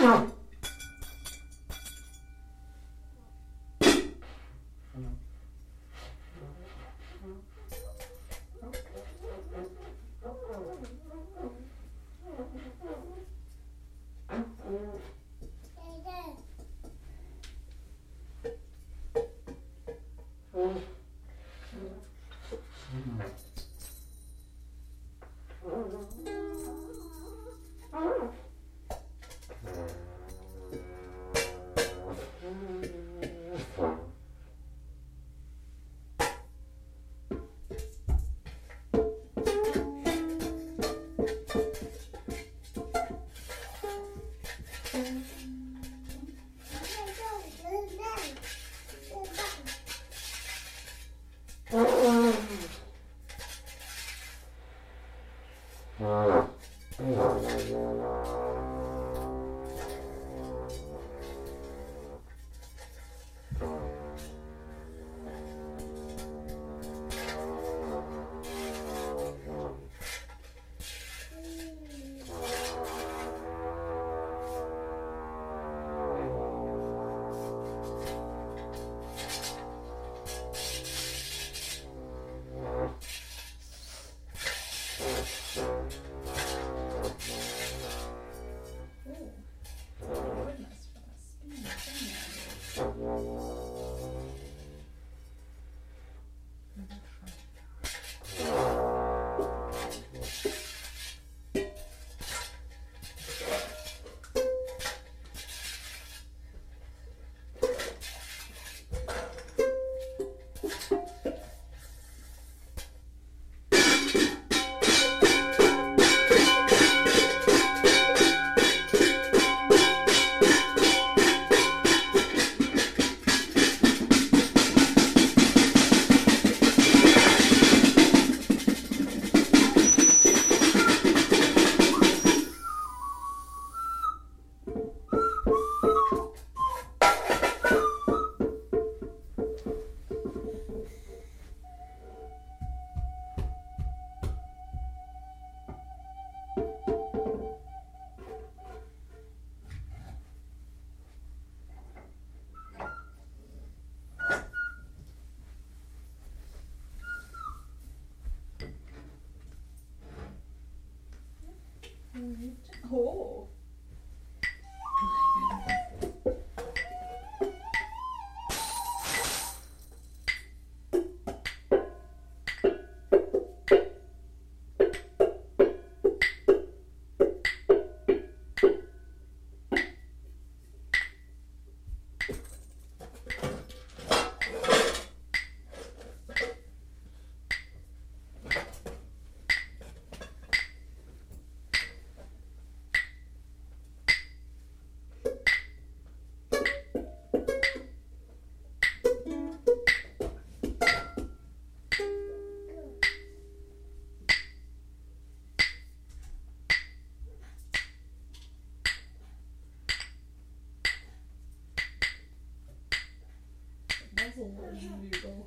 Yeah. Muzzle noodle.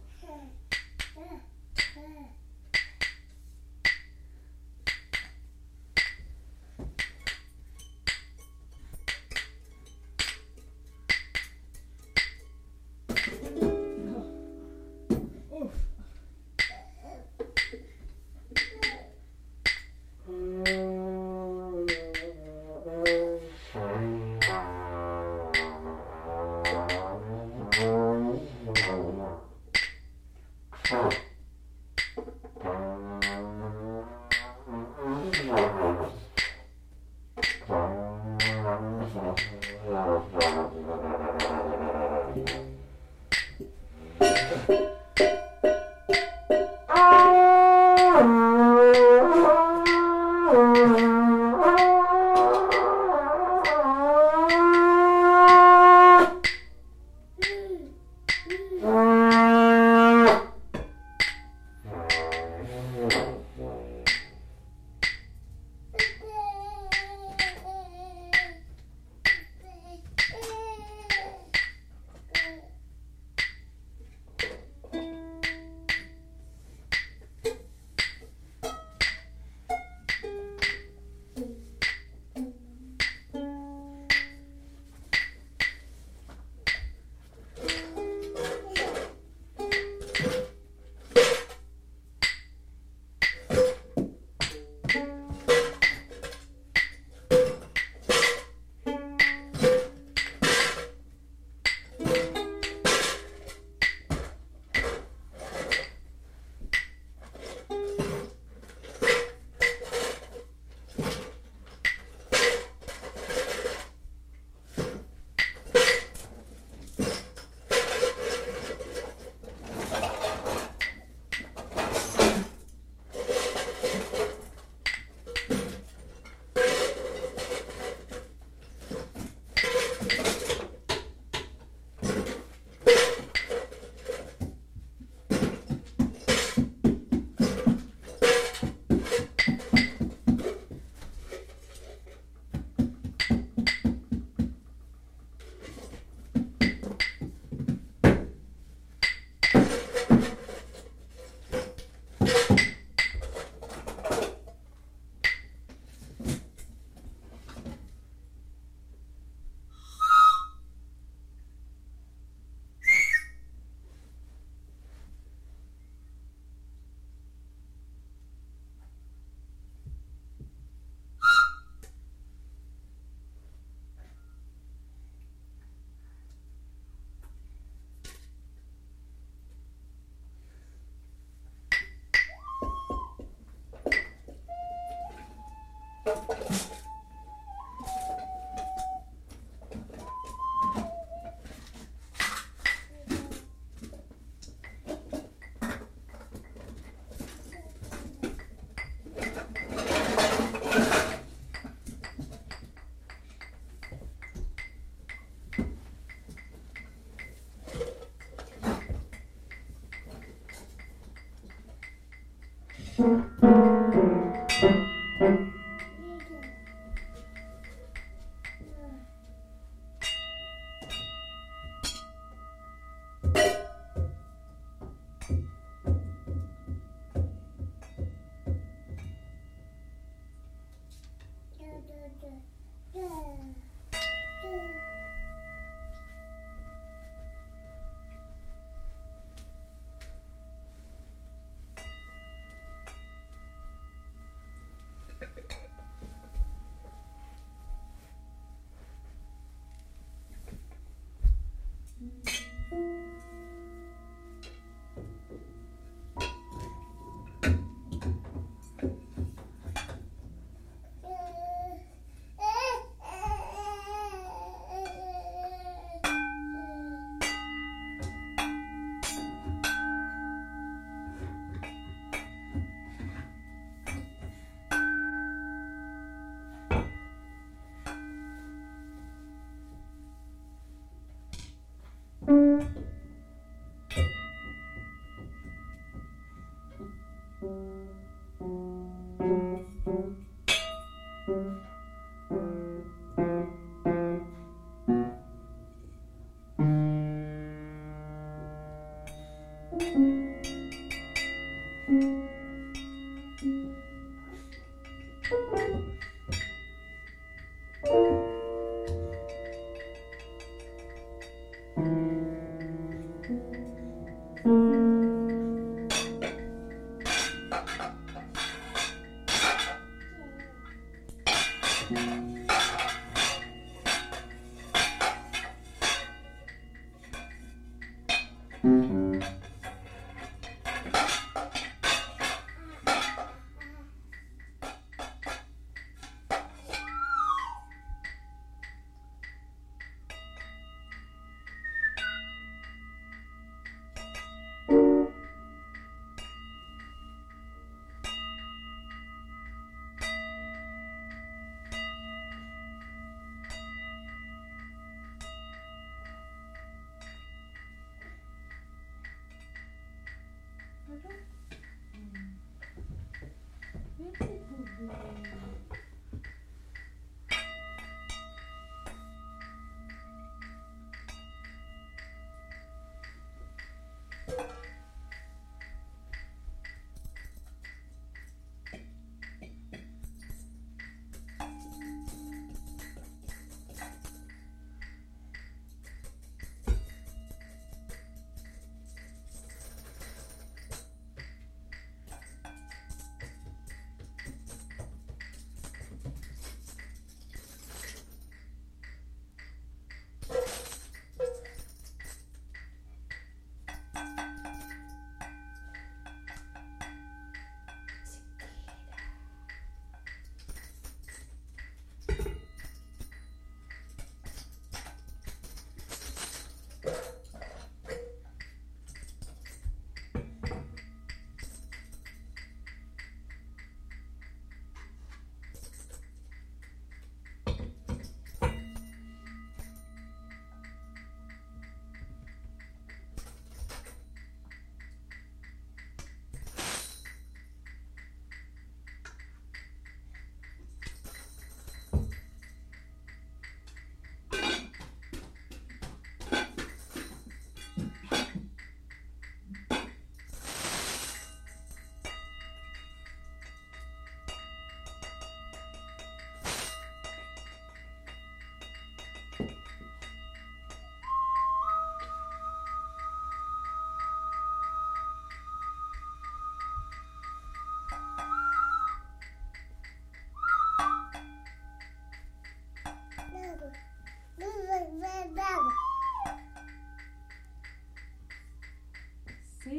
Sailboats.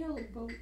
Bomba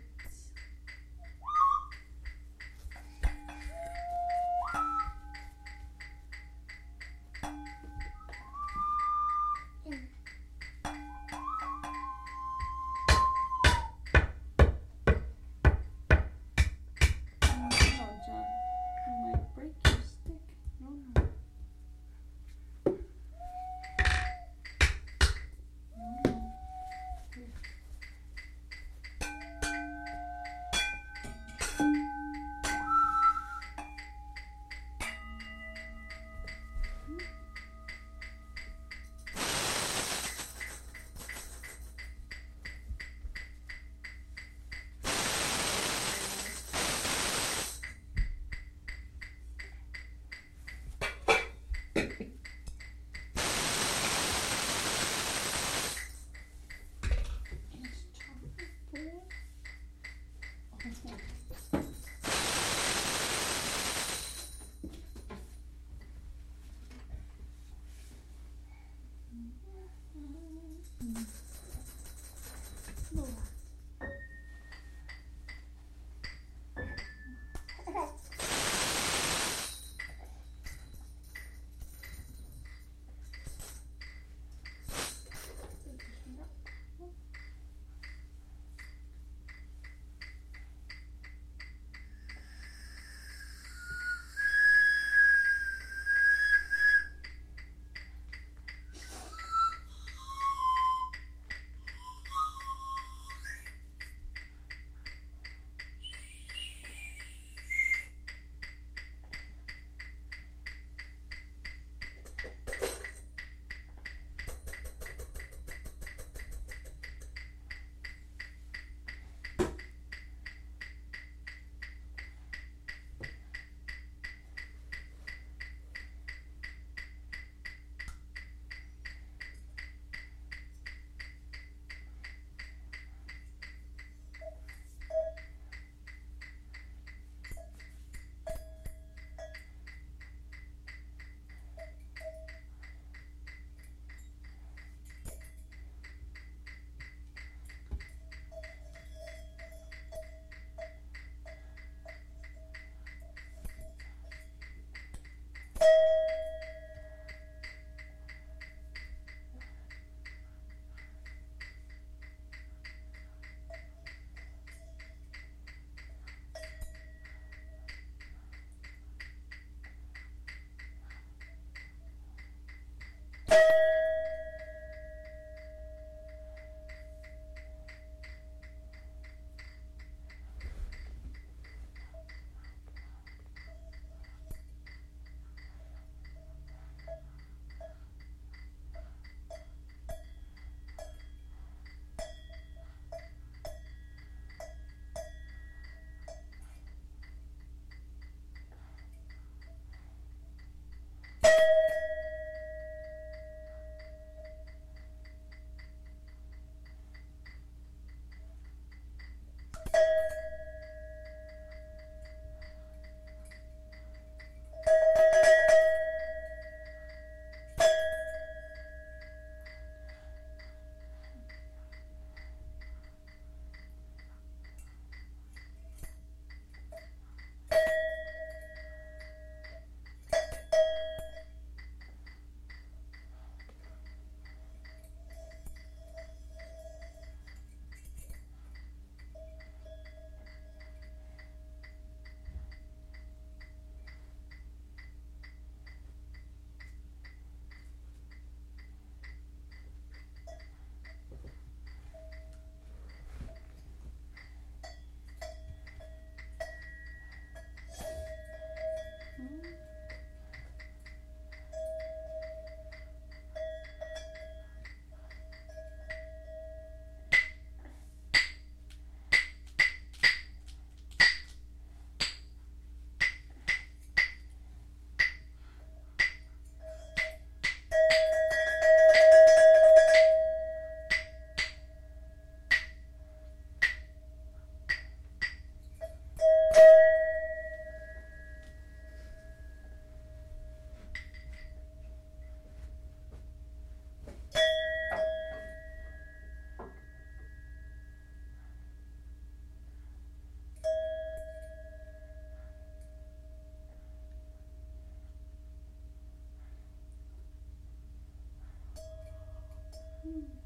Mm.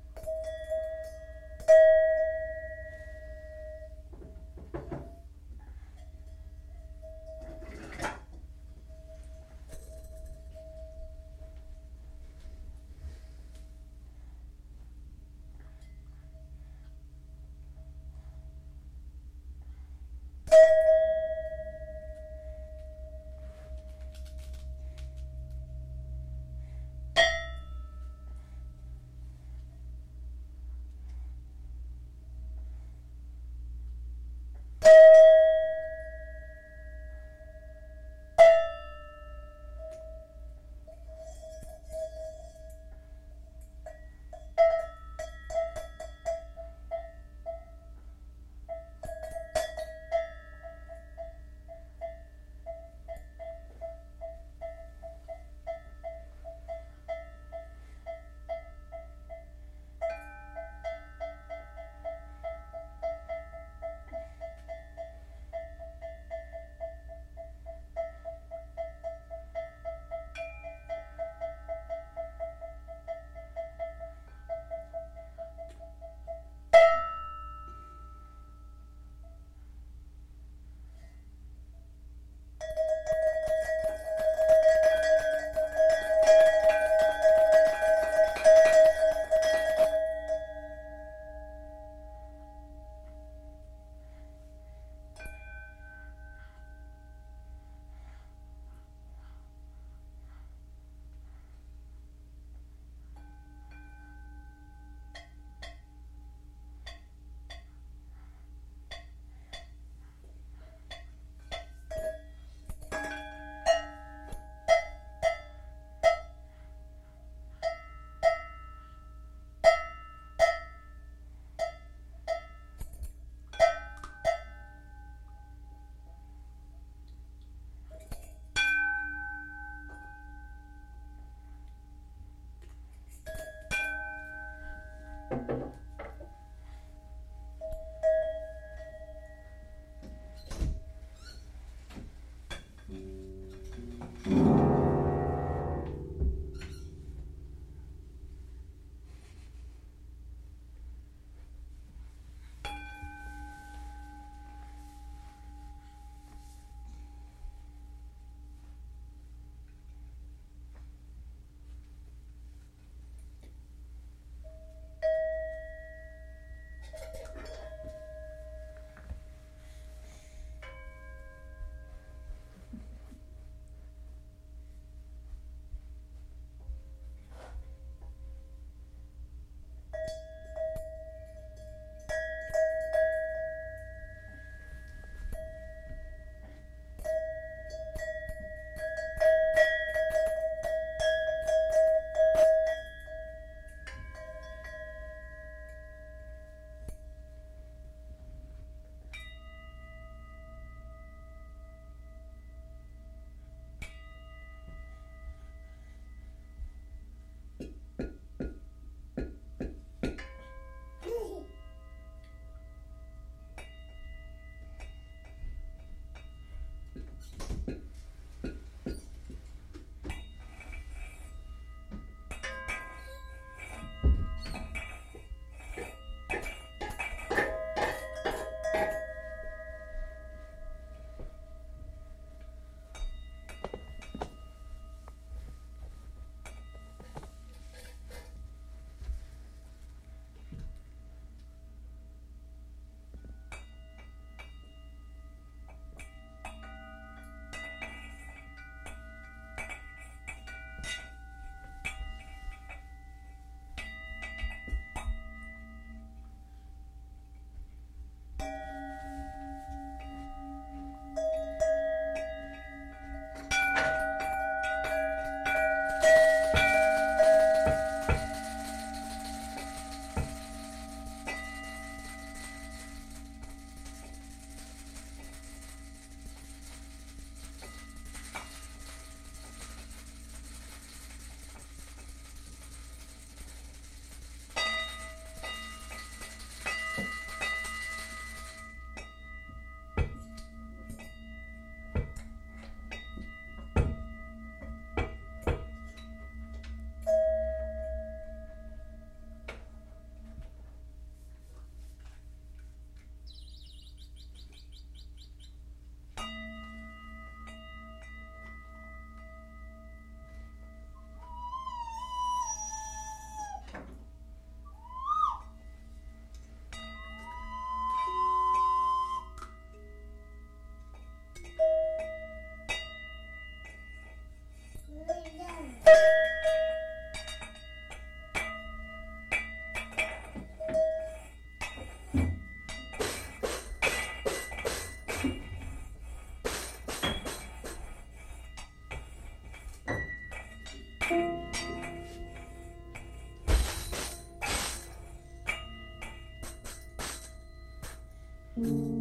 Mm-hmm.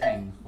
Sitting hard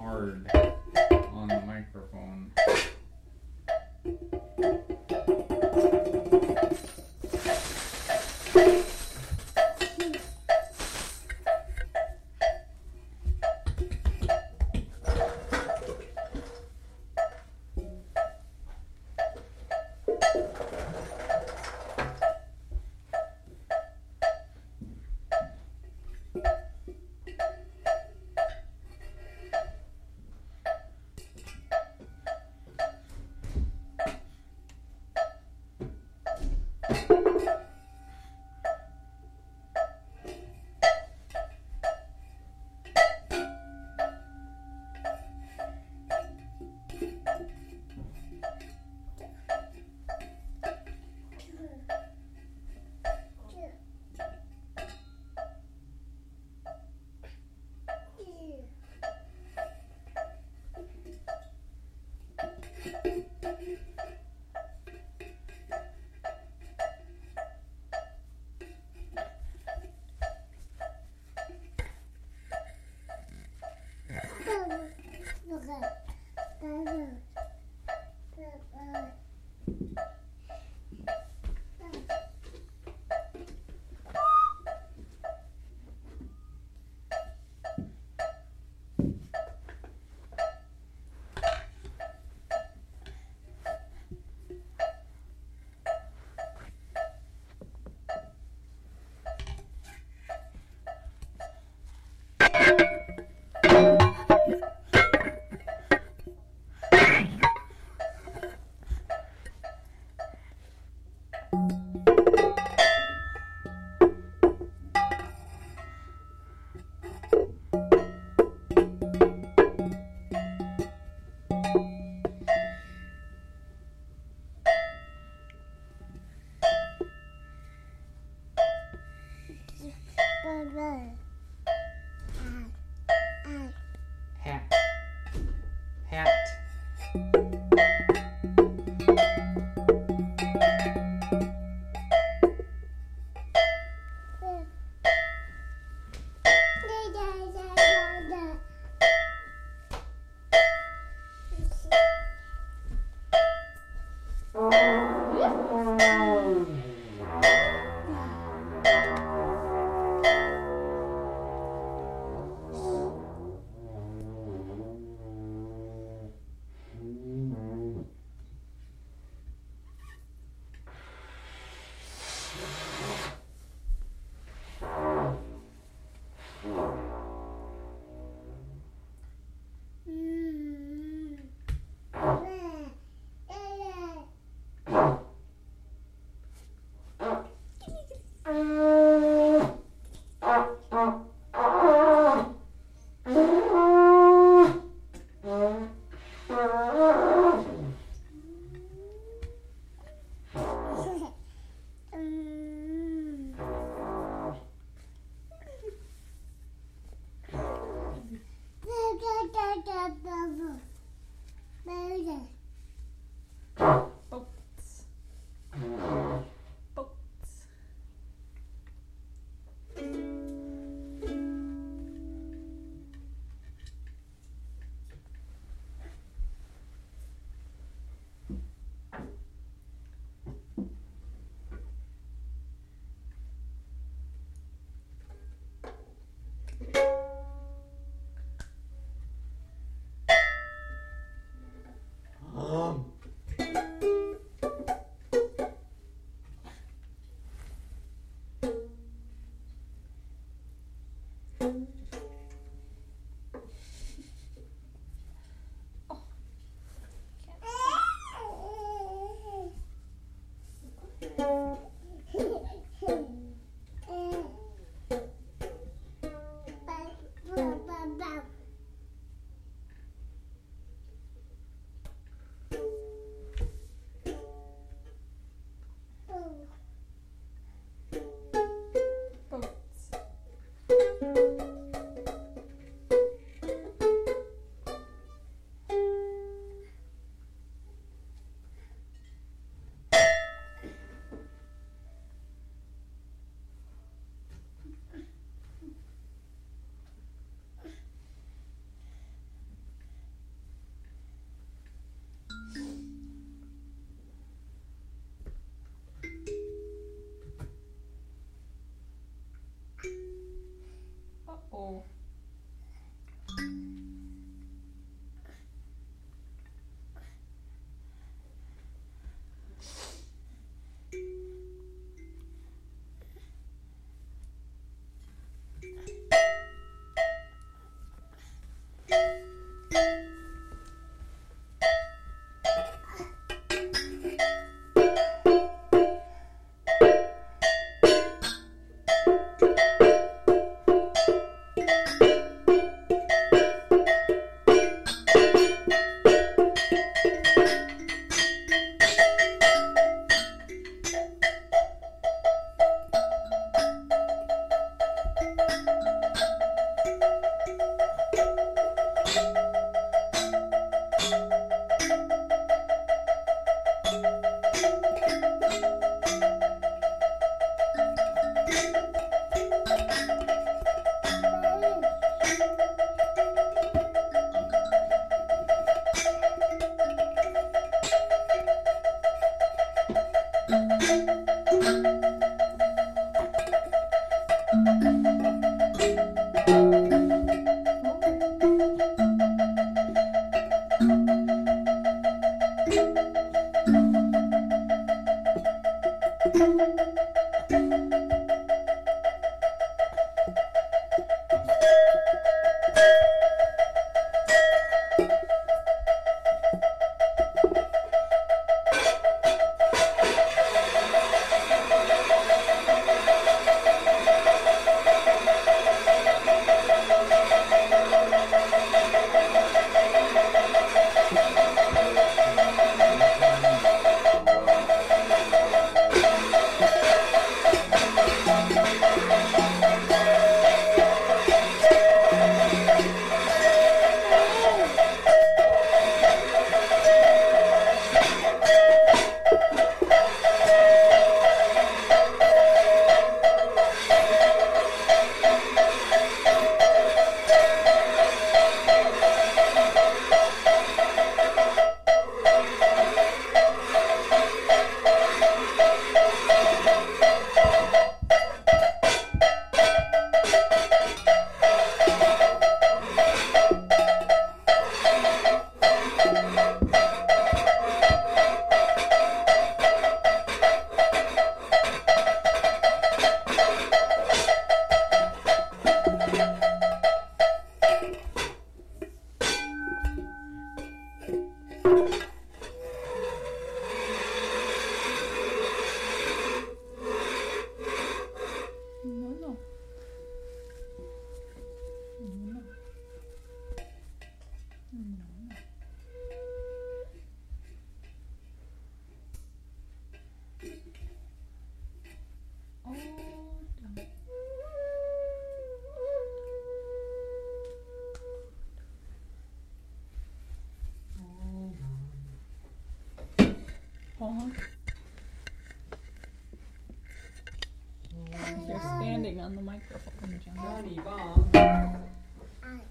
Johnny Bomb.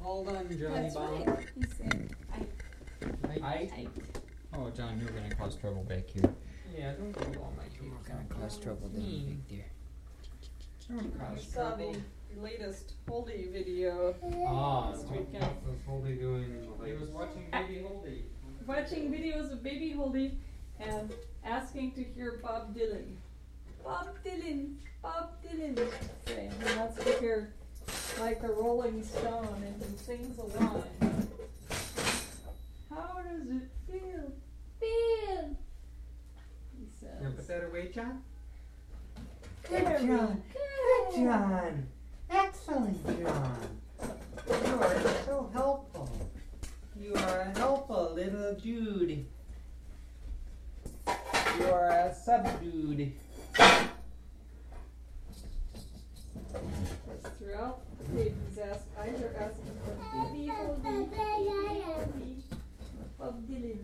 Hold on, Johnny That's Bomb. right. He said, I, I, Oh, John, you're gonna cause trouble back here. yeah, don't do all my You're gonna cause trouble down Me. back there. Don't I cause saw trouble. the latest Holdy video. Ah, This what weekend. was Holdy doing? He was watching Baby Holdy. Watching videos of baby Holdy and asking to hear Bob Dylan. Bob Dylan, Bob Dylan, saying he wants to hear like a Rolling Stone and he sings a line. How does it feel? Feel. He says. Yeah, put that away, John. Very John. Good John. Excellent John. You are so helpful. You are a helpful little dude. You are a subdude. That's throughout the page he's asked, either asking for baby Holdy, baby Holdy, Bob Dylan.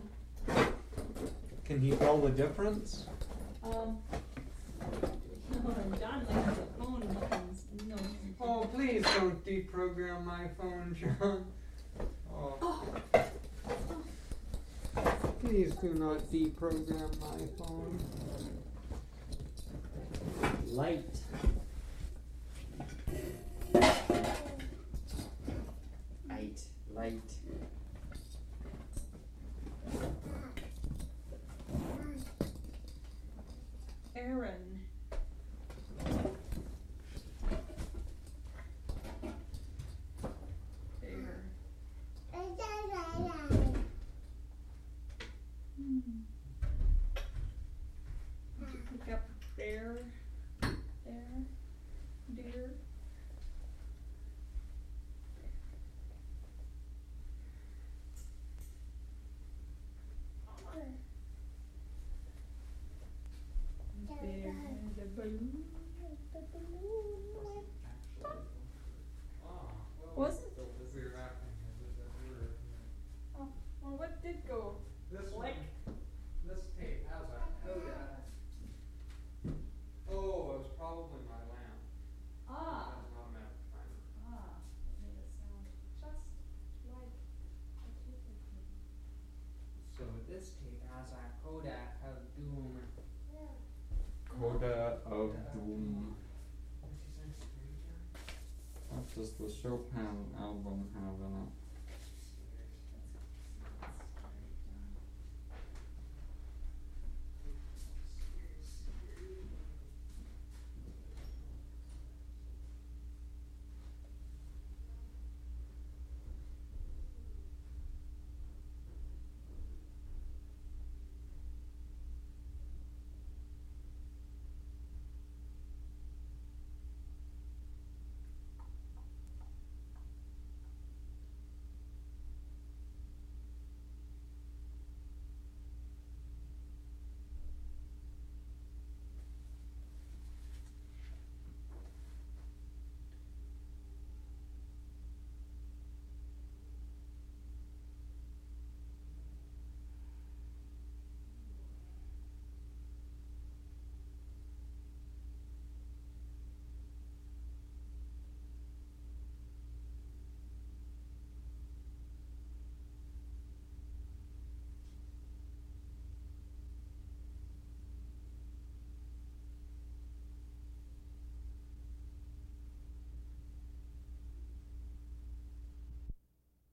Can he tell the difference? Um, John likes the phone buttons. No. Oh, please don't deprogram my phone, John. Oh. Please do not deprogram my phone. Light. Light. Bear and a balloon. Coda of Doom. What does the Chopin album have in it?